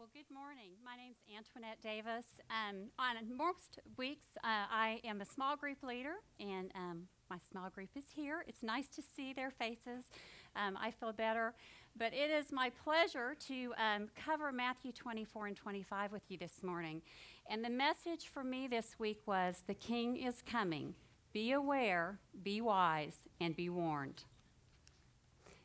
Well, good morning. My name's Antoinette Davis. Um, on most weeks, uh, I am a small group leader, and um, my small group is here. It's nice to see their faces. Um, I feel better. But it is my pleasure to um, cover Matthew 24 and 25 with you this morning. And the message for me this week was The King is coming. Be aware, be wise, and be warned.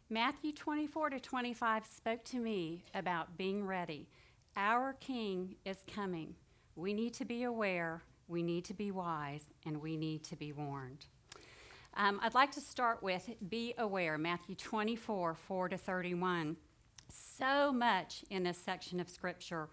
Matthew 24 to 25 spoke to me about being ready. Our King is coming. We need to be aware, we need to be wise, and we need to be warned. Um, I'd like to start with be aware, Matthew 24, 4 to 31. So much in this section of Scripture.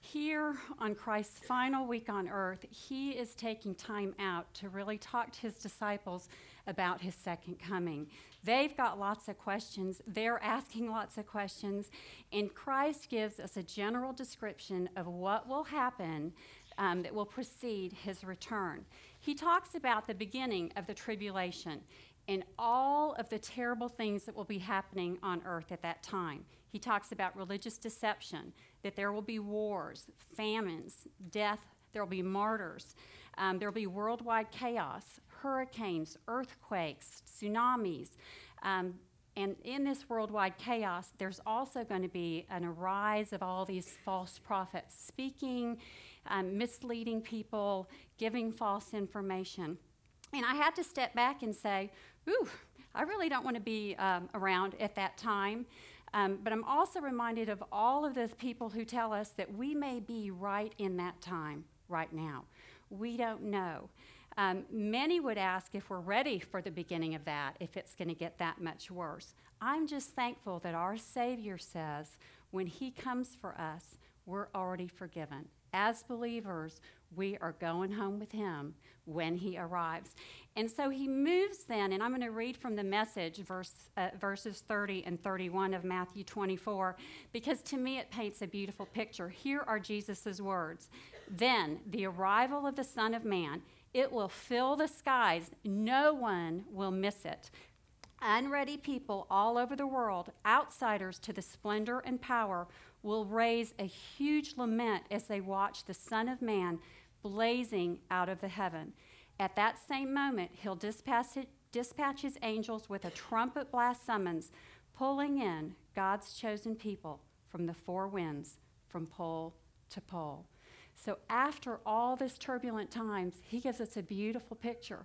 Here on Christ's final week on earth, he is taking time out to really talk to his disciples about his second coming. They've got lots of questions, they're asking lots of questions, and Christ gives us a general description of what will happen um, that will precede his return. He talks about the beginning of the tribulation and all of the terrible things that will be happening on earth at that time. He talks about religious deception, that there will be wars, famines, death, there will be martyrs, um, there will be worldwide chaos, hurricanes, earthquakes, tsunamis. Um, and in this worldwide chaos, there's also going to be an arise of all these false prophets speaking, um, misleading people, giving false information. And I had to step back and say, ooh, I really don't want to be um, around at that time. Um, but I'm also reminded of all of those people who tell us that we may be right in that time right now. We don't know. Um, many would ask if we're ready for the beginning of that, if it's going to get that much worse. I'm just thankful that our Savior says when He comes for us, we're already forgiven. As believers, we are going home with Him when He arrives. And so He moves then, and I'm going to read from the message, verse, uh, verses 30 and 31 of Matthew 24, because to me it paints a beautiful picture. Here are Jesus' words Then the arrival of the Son of Man it will fill the skies. No one will miss it. Unready people all over the world, outsiders to the splendor and power, will raise a huge lament as they watch the Son of Man blazing out of the heaven. At that same moment, he'll dispatch, dispatch his angels with a trumpet blast summons, pulling in God's chosen people from the four winds, from pole to pole. So, after all this turbulent times, he gives us a beautiful picture.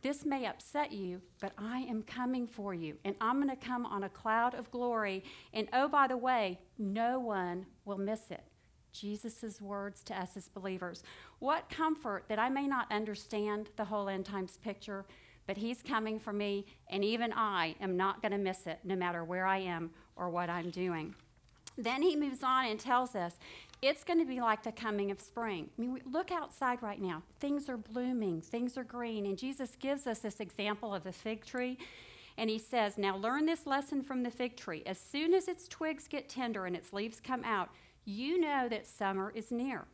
This may upset you, but I am coming for you, and I'm going to come on a cloud of glory. And oh, by the way, no one will miss it. Jesus' words to us as believers. What comfort that I may not understand the whole end times picture, but He's coming for me, and even I am not going to miss it, no matter where I am or what I'm doing. Then he moves on and tells us it's going to be like the coming of spring. I mean, look outside right now. Things are blooming, things are green. And Jesus gives us this example of the fig tree. And he says, Now learn this lesson from the fig tree. As soon as its twigs get tender and its leaves come out, you know that summer is near.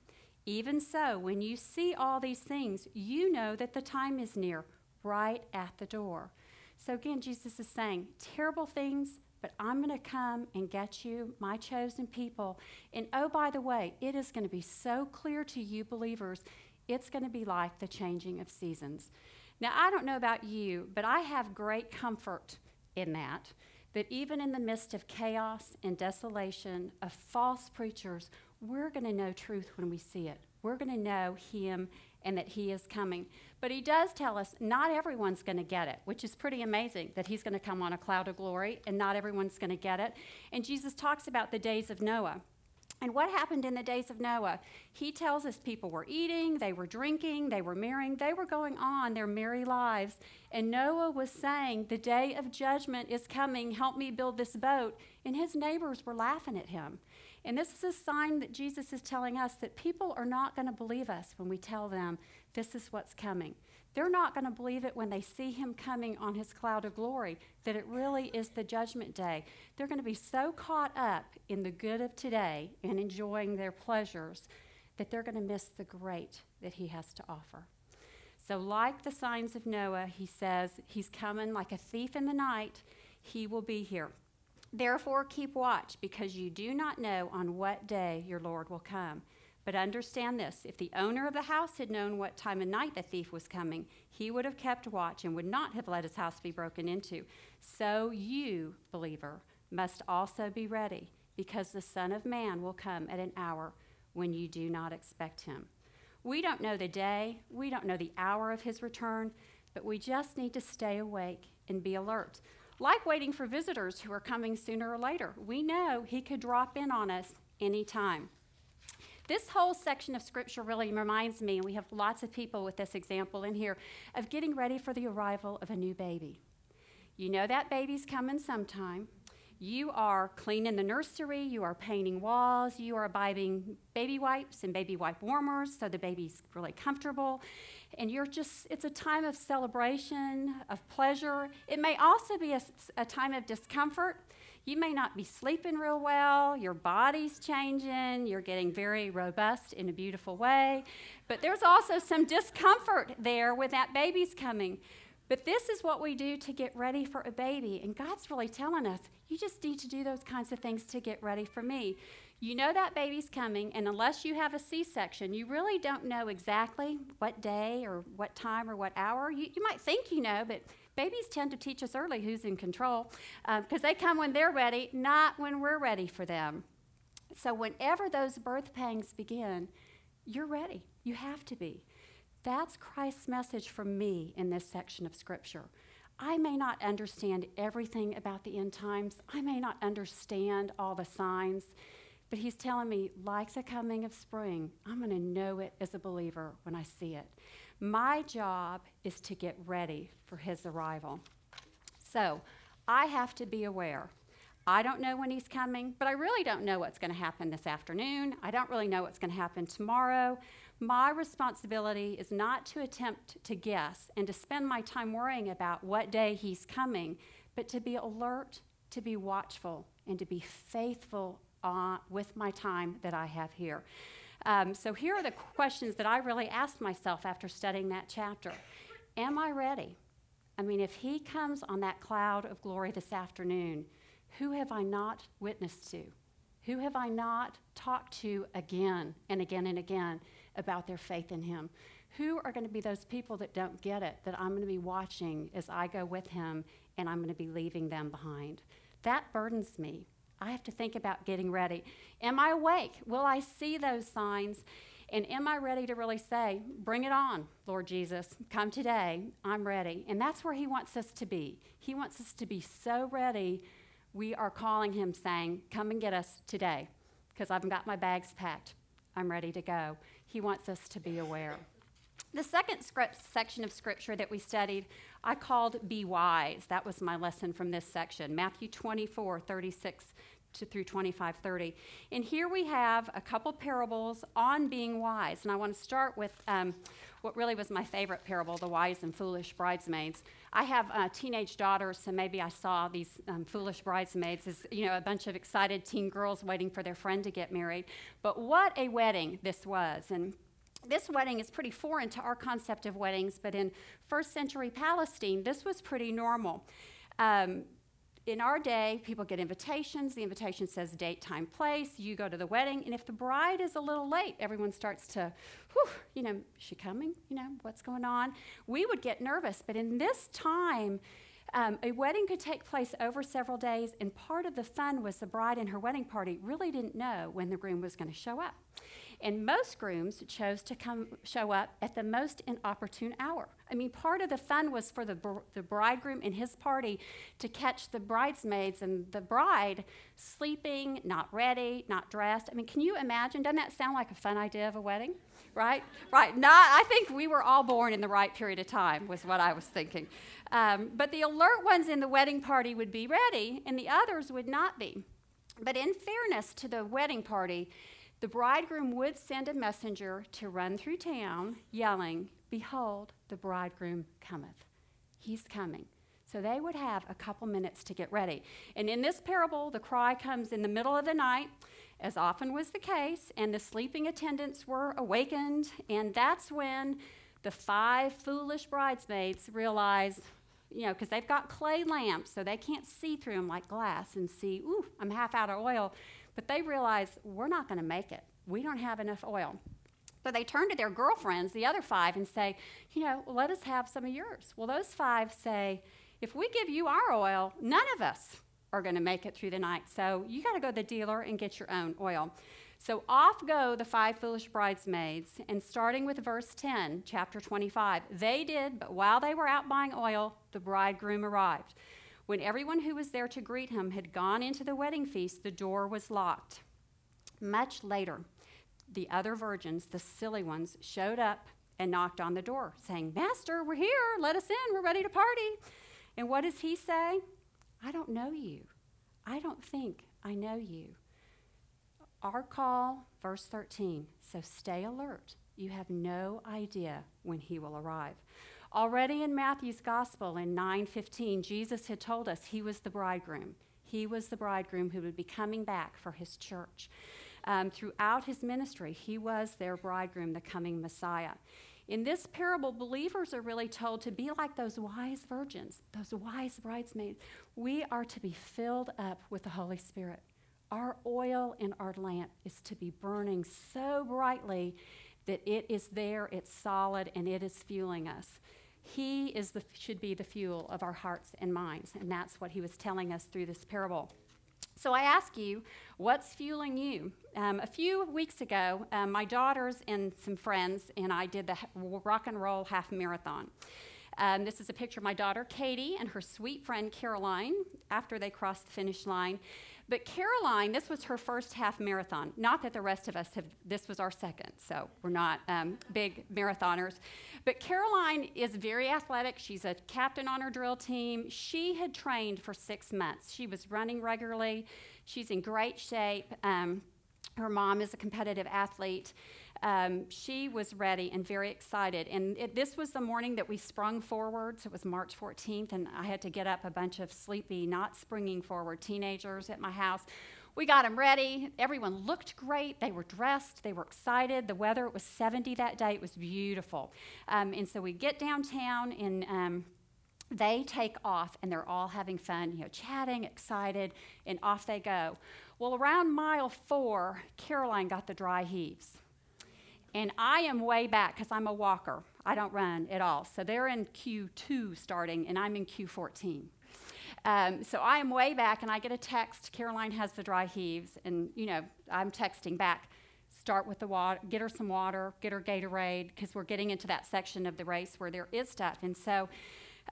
Even so, when you see all these things, you know that the time is near, right at the door. So again, Jesus is saying, terrible things but I'm going to come and get you, my chosen people. And oh, by the way, it is going to be so clear to you believers, it's going to be like the changing of seasons. Now, I don't know about you, but I have great comfort in that, that even in the midst of chaos and desolation, of false preachers, we're going to know truth when we see it. We're going to know Him and that He is coming. But He does tell us not everyone's going to get it, which is pretty amazing that He's going to come on a cloud of glory and not everyone's going to get it. And Jesus talks about the days of Noah. And what happened in the days of Noah? He tells us people were eating, they were drinking, they were marrying, they were going on their merry lives. And Noah was saying, The day of judgment is coming, help me build this boat. And his neighbors were laughing at him. And this is a sign that Jesus is telling us that people are not going to believe us when we tell them this is what's coming. They're not going to believe it when they see him coming on his cloud of glory, that it really is the judgment day. They're going to be so caught up in the good of today and enjoying their pleasures that they're going to miss the great that he has to offer. So, like the signs of Noah, he says he's coming like a thief in the night. He will be here. Therefore, keep watch, because you do not know on what day your Lord will come. But understand this if the owner of the house had known what time of night the thief was coming, he would have kept watch and would not have let his house be broken into. So you, believer, must also be ready, because the Son of Man will come at an hour when you do not expect him. We don't know the day, we don't know the hour of his return, but we just need to stay awake and be alert like waiting for visitors who are coming sooner or later. We know He could drop in on us anytime. This whole section of scripture really reminds me, and we have lots of people with this example in here, of getting ready for the arrival of a new baby. You know that baby's coming sometime. You are cleaning the nursery, you are painting walls, you are buying baby wipes and baby wipe warmers so the baby's really comfortable. And you're just, it's a time of celebration, of pleasure. It may also be a, a time of discomfort. You may not be sleeping real well, your body's changing, you're getting very robust in a beautiful way. But there's also some discomfort there with that baby's coming. But this is what we do to get ready for a baby. And God's really telling us, you just need to do those kinds of things to get ready for me. You know that baby's coming, and unless you have a C section, you really don't know exactly what day or what time or what hour. You, you might think you know, but babies tend to teach us early who's in control because um, they come when they're ready, not when we're ready for them. So, whenever those birth pangs begin, you're ready. You have to be. That's Christ's message for me in this section of Scripture. I may not understand everything about the end times, I may not understand all the signs, but He's telling me, like the coming of spring, I'm going to know it as a believer when I see it. My job is to get ready for His arrival. So I have to be aware. I don't know when he's coming, but I really don't know what's going to happen this afternoon. I don't really know what's going to happen tomorrow. My responsibility is not to attempt to guess and to spend my time worrying about what day he's coming, but to be alert, to be watchful, and to be faithful with my time that I have here. Um, so, here are the questions that I really asked myself after studying that chapter Am I ready? I mean, if he comes on that cloud of glory this afternoon, who have I not witnessed to? Who have I not talked to again and again and again? about their faith in Him. Who are going to be those people that don't get it, that I'm going to be watching as I go with Him and I'm going to be leaving them behind? That burdens me. I have to think about getting ready. Am I awake? Will I see those signs? And am I ready to really say, Bring it on, Lord Jesus? Come today. I'm ready. And that's where He wants us to be. He wants us to be so ready. We are calling Him saying, Come and get us today, because I've got my bags packed. I'm ready to go he wants us to be aware. The second section of scripture that we studied, I called Be Wise. That was my lesson from this section Matthew 24, 36 to, through 25, 30. And here we have a couple parables on being wise. And I want to start with um, what really was my favorite parable the wise and foolish bridesmaids. I have uh, teenage daughters, so maybe I saw these um, foolish bridesmaids as you know a bunch of excited teen girls waiting for their friend to get married. But what a wedding this was, and this wedding is pretty foreign to our concept of weddings, but in first century Palestine, this was pretty normal. Um, in our day, people get invitations. The invitation says date, time, place. You go to the wedding. And if the bride is a little late, everyone starts to, whew, you know, she coming? You know, what's going on? We would get nervous. But in this time, um, a wedding could take place over several days, and part of the fun was the bride and her wedding party really didn't know when the groom was going to show up. And most grooms chose to come show up at the most inopportune hour. I mean, part of the fun was for the, br- the bridegroom and his party to catch the bridesmaids and the bride sleeping, not ready, not dressed. I mean, can you imagine? Doesn't that sound like a fun idea of a wedding? Right? Right. Not, I think we were all born in the right period of time, was what I was thinking. Um, but the alert ones in the wedding party would be ready, and the others would not be. But in fairness to the wedding party, the bridegroom would send a messenger to run through town yelling, Behold, the bridegroom cometh. He's coming. So they would have a couple minutes to get ready. And in this parable, the cry comes in the middle of the night, as often was the case, and the sleeping attendants were awakened. And that's when the five foolish bridesmaids realized you know, because they've got clay lamps, so they can't see through them like glass and see, ooh, I'm half out of oil. But they realize we're not going to make it. We don't have enough oil. So they turn to their girlfriends, the other five, and say, you know, let us have some of yours. Well, those five say, if we give you our oil, none of us are going to make it through the night. So you got to go to the dealer and get your own oil. So off go the five foolish bridesmaids, and starting with verse 10, chapter 25, they did, but while they were out buying oil, the bridegroom arrived. When everyone who was there to greet him had gone into the wedding feast, the door was locked. Much later, the other virgins, the silly ones, showed up and knocked on the door, saying, Master, we're here. Let us in. We're ready to party. And what does he say? I don't know you. I don't think I know you. Our call, verse 13, so stay alert. You have no idea when he will arrive. Already in Matthew's gospel in 9:15, Jesus had told us he was the bridegroom. He was the bridegroom who would be coming back for his church. Um, throughout his ministry, he was their bridegroom, the coming Messiah. In this parable, believers are really told to be like those wise virgins, those wise bridesmaids. We are to be filled up with the Holy Spirit. Our oil in our lamp is to be burning so brightly that it is there, it's solid, and it is fueling us. He is the, should be the fuel of our hearts and minds, and that's what he was telling us through this parable. So I ask you, what's fueling you? Um, a few weeks ago, um, my daughters and some friends and I did the rock and roll half marathon. Um, this is a picture of my daughter Katie and her sweet friend Caroline after they crossed the finish line. But Caroline, this was her first half marathon. Not that the rest of us have, this was our second, so we're not um, big marathoners. But Caroline is very athletic. She's a captain on her drill team. She had trained for six months. She was running regularly. She's in great shape. Um, her mom is a competitive athlete um, she was ready and very excited. And it, this was the morning that we sprung forward. So it was March 14th, and I had to get up a bunch of sleepy, not springing forward teenagers at my house. We got them ready. Everyone looked great. They were dressed. They were excited. The weather, it was 70 that day. It was beautiful. Um, and so we get downtown and um, they take off and they're all having fun, you know, chatting, excited, and off they go. Well, around mile four, Caroline got the dry heaves. And I am way back because I'm a walker. I don't run at all. So they're in Q2 starting, and I'm in Q14. Um, so I am way back, and I get a text. Caroline has the dry heaves, and you know I'm texting back. Start with the water, get her some water, get her Gatorade, because we're getting into that section of the race where there is stuff. And so,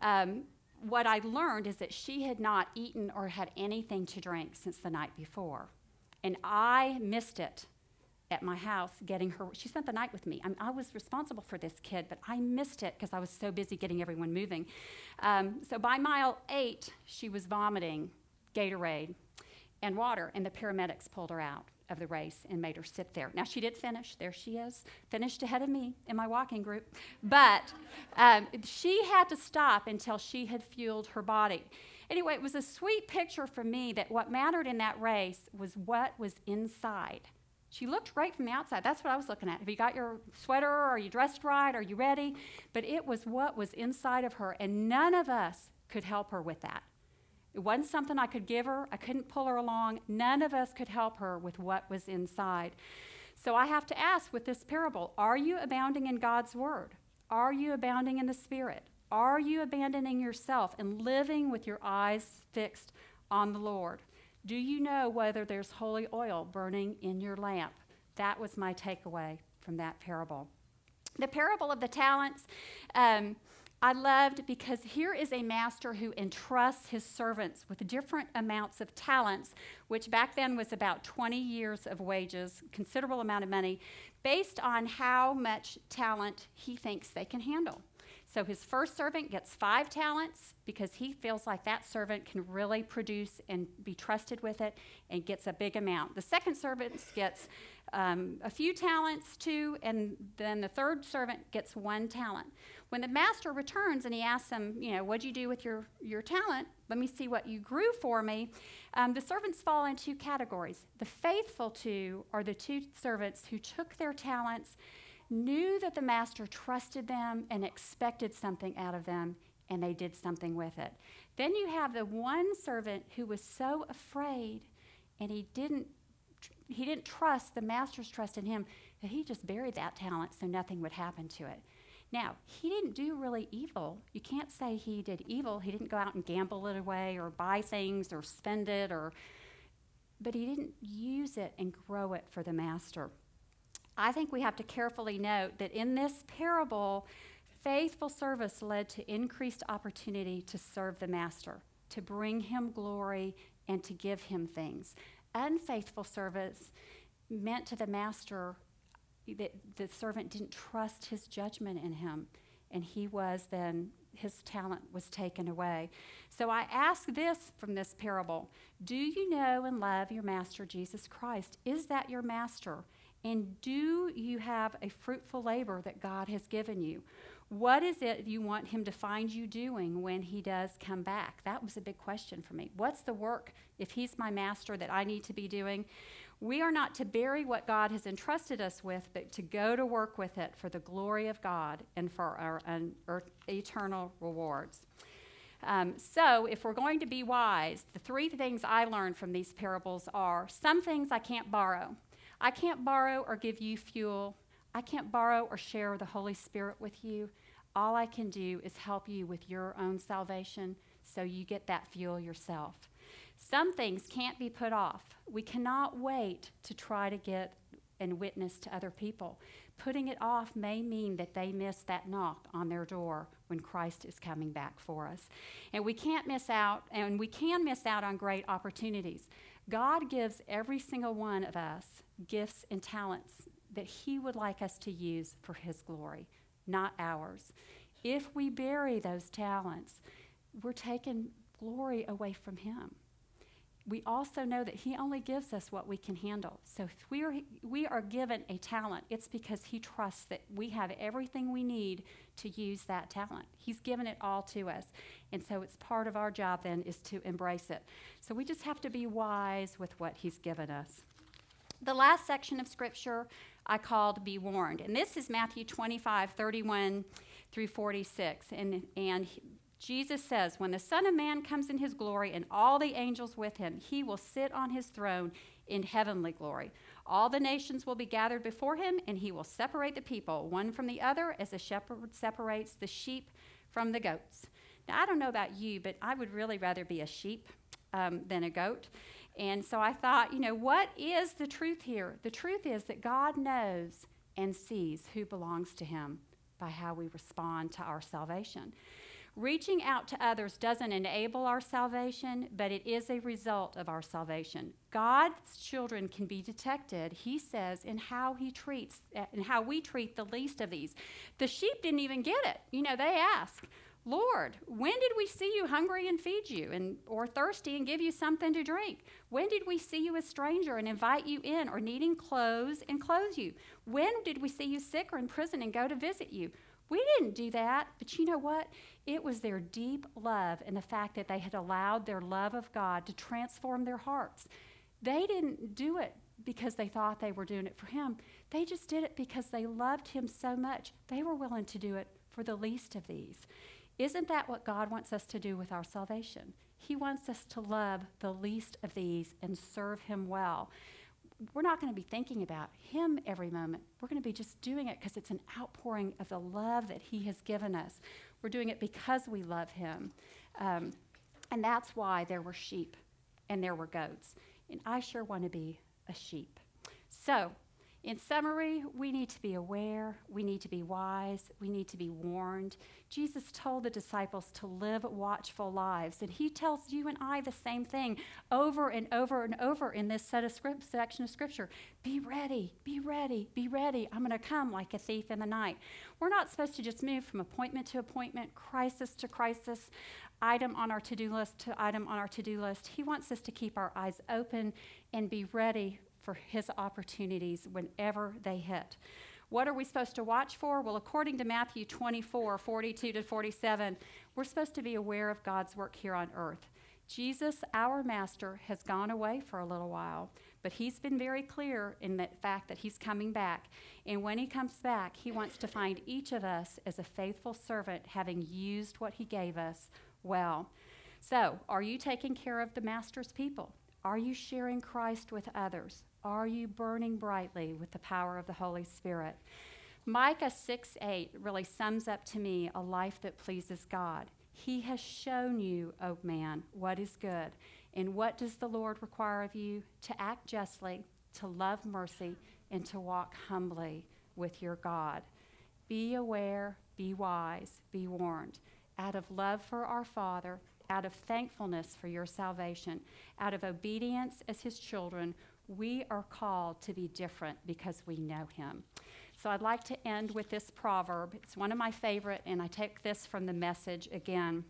um, what I learned is that she had not eaten or had anything to drink since the night before, and I missed it at my house getting her. She spent the night with me. I, mean, I was responsible for this kid, but I missed it because I was so busy getting everyone moving. Um, so by mile eight, she was vomiting Gatorade and water, and the paramedics pulled her out of the race and made her sit there. Now, she did finish. There she is, finished ahead of me in my walking group. But um, she had to stop until she had fueled her body. Anyway, it was a sweet picture for me that what mattered in that race was what was inside she looked right from the outside. That's what I was looking at. Have you got your sweater? Are you dressed right? Are you ready? But it was what was inside of her, and none of us could help her with that. It wasn't something I could give her. I couldn't pull her along. None of us could help her with what was inside. So I have to ask with this parable are you abounding in God's word? Are you abounding in the Spirit? Are you abandoning yourself and living with your eyes fixed on the Lord? Do you know whether there's holy oil burning in your lamp? That was my takeaway from that parable. The parable of the talents. Um, I loved because here is a master who entrusts his servants with different amounts of talents, which back then was about 20 years of wages, considerable amount of money, based on how much talent he thinks they can handle. So his first servant gets five talents because he feels like that servant can really produce and be trusted with it and gets a big amount. The second servant gets um, a few talents too, and then the third servant gets one talent. When the master returns and he asks him, you know, what'd you do with your, your talent? Let me see what you grew for me. Um, the servants fall in two categories. The faithful two are the two servants who took their talents knew that the master trusted them and expected something out of them, and they did something with it. Then you have the one servant who was so afraid and he didn't he didn't trust the master's trust in him that he just buried that talent so nothing would happen to it. Now, he didn't do really evil. You can't say he did evil. He didn't go out and gamble it away or buy things or spend it or but he didn't use it and grow it for the master. I think we have to carefully note that in this parable, faithful service led to increased opportunity to serve the master, to bring him glory, and to give him things. Unfaithful service meant to the master that the servant didn't trust his judgment in him, and he was then his talent was taken away. So I ask this from this parable Do you know and love your master, Jesus Christ? Is that your master? And do you have a fruitful labor that God has given you? What is it you want him to find you doing when he does come back? That was a big question for me. What's the work, if he's my master, that I need to be doing? We are not to bury what God has entrusted us with, but to go to work with it for the glory of God and for our un- eternal rewards. Um, so, if we're going to be wise, the three things I learned from these parables are some things I can't borrow. I can't borrow or give you fuel. I can't borrow or share the Holy Spirit with you. All I can do is help you with your own salvation so you get that fuel yourself. Some things can't be put off. We cannot wait to try to get and witness to other people. Putting it off may mean that they miss that knock on their door when Christ is coming back for us. And we can't miss out, and we can miss out on great opportunities. God gives every single one of us gifts and talents that He would like us to use for His glory, not ours. If we bury those talents, we're taking glory away from Him we also know that He only gives us what we can handle. So if we are, we are given a talent, it's because He trusts that we have everything we need to use that talent. He's given it all to us. And so it's part of our job then is to embrace it. So we just have to be wise with what He's given us. The last section of Scripture I called Be Warned. And this is Matthew 25, 31 through 46. And, and Jesus says, When the Son of Man comes in his glory and all the angels with him, he will sit on his throne in heavenly glory. All the nations will be gathered before him, and he will separate the people one from the other as a shepherd separates the sheep from the goats. Now, I don't know about you, but I would really rather be a sheep um, than a goat. And so I thought, you know, what is the truth here? The truth is that God knows and sees who belongs to him by how we respond to our salvation. Reaching out to others doesn't enable our salvation, but it is a result of our salvation. God's children can be detected, he says, in how he treats and how we treat the least of these. The sheep didn't even get it. You know, they ask, Lord, when did we see you hungry and feed you, and or thirsty and give you something to drink? When did we see you a stranger and invite you in, or needing clothes and clothe you? When did we see you sick or in prison and go to visit you? We didn't do that, but you know what? It was their deep love and the fact that they had allowed their love of God to transform their hearts. They didn't do it because they thought they were doing it for Him. They just did it because they loved Him so much. They were willing to do it for the least of these. Isn't that what God wants us to do with our salvation? He wants us to love the least of these and serve Him well we're not going to be thinking about Him every moment. We're going to be just doing it because it's an outpouring of the love that He has given us. We're doing it because we love Him. Um, and that's why there were sheep and there were goats. And I sure want to be a sheep. So, in summary, we need to be aware, we need to be wise, we need to be warned. Jesus told the disciples to live watchful lives, and he tells you and I the same thing over and over and over in this set of script, section of scripture. Be ready, be ready, be ready. I'm going to come like a thief in the night. We're not supposed to just move from appointment to appointment, crisis to crisis, item on our to-do list to item on our to-do list. He wants us to keep our eyes open and be ready for his opportunities whenever they hit. What are we supposed to watch for? Well, according to Matthew 24 42 to 47, we're supposed to be aware of God's work here on earth. Jesus, our master, has gone away for a little while, but he's been very clear in the fact that he's coming back. And when he comes back, he wants to find each of us as a faithful servant, having used what he gave us well. So, are you taking care of the master's people? Are you sharing Christ with others? Are you burning brightly with the power of the Holy Spirit? Micah 6 8 really sums up to me a life that pleases God. He has shown you, O man, what is good. And what does the Lord require of you? To act justly, to love mercy, and to walk humbly with your God. Be aware, be wise, be warned. Out of love for our Father, out of thankfulness for your salvation, out of obedience as his children, we are called to be different because we know him. So I'd like to end with this proverb. It's one of my favorite, and I take this from the message again.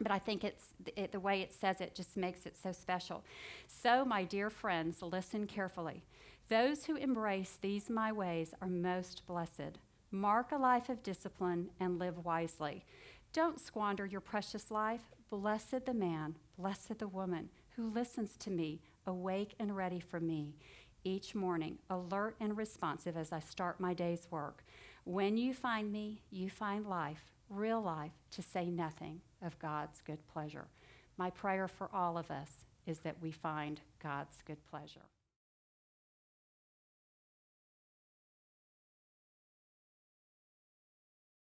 But I think it's it, the way it says it just makes it so special. So, my dear friends, listen carefully. Those who embrace these my ways are most blessed. Mark a life of discipline and live wisely. Don't squander your precious life. Blessed the man, blessed the woman who listens to me, awake and ready for me each morning, alert and responsive as I start my day's work. When you find me, you find life, real life, to say nothing of God's good pleasure. My prayer for all of us is that we find God's good pleasure.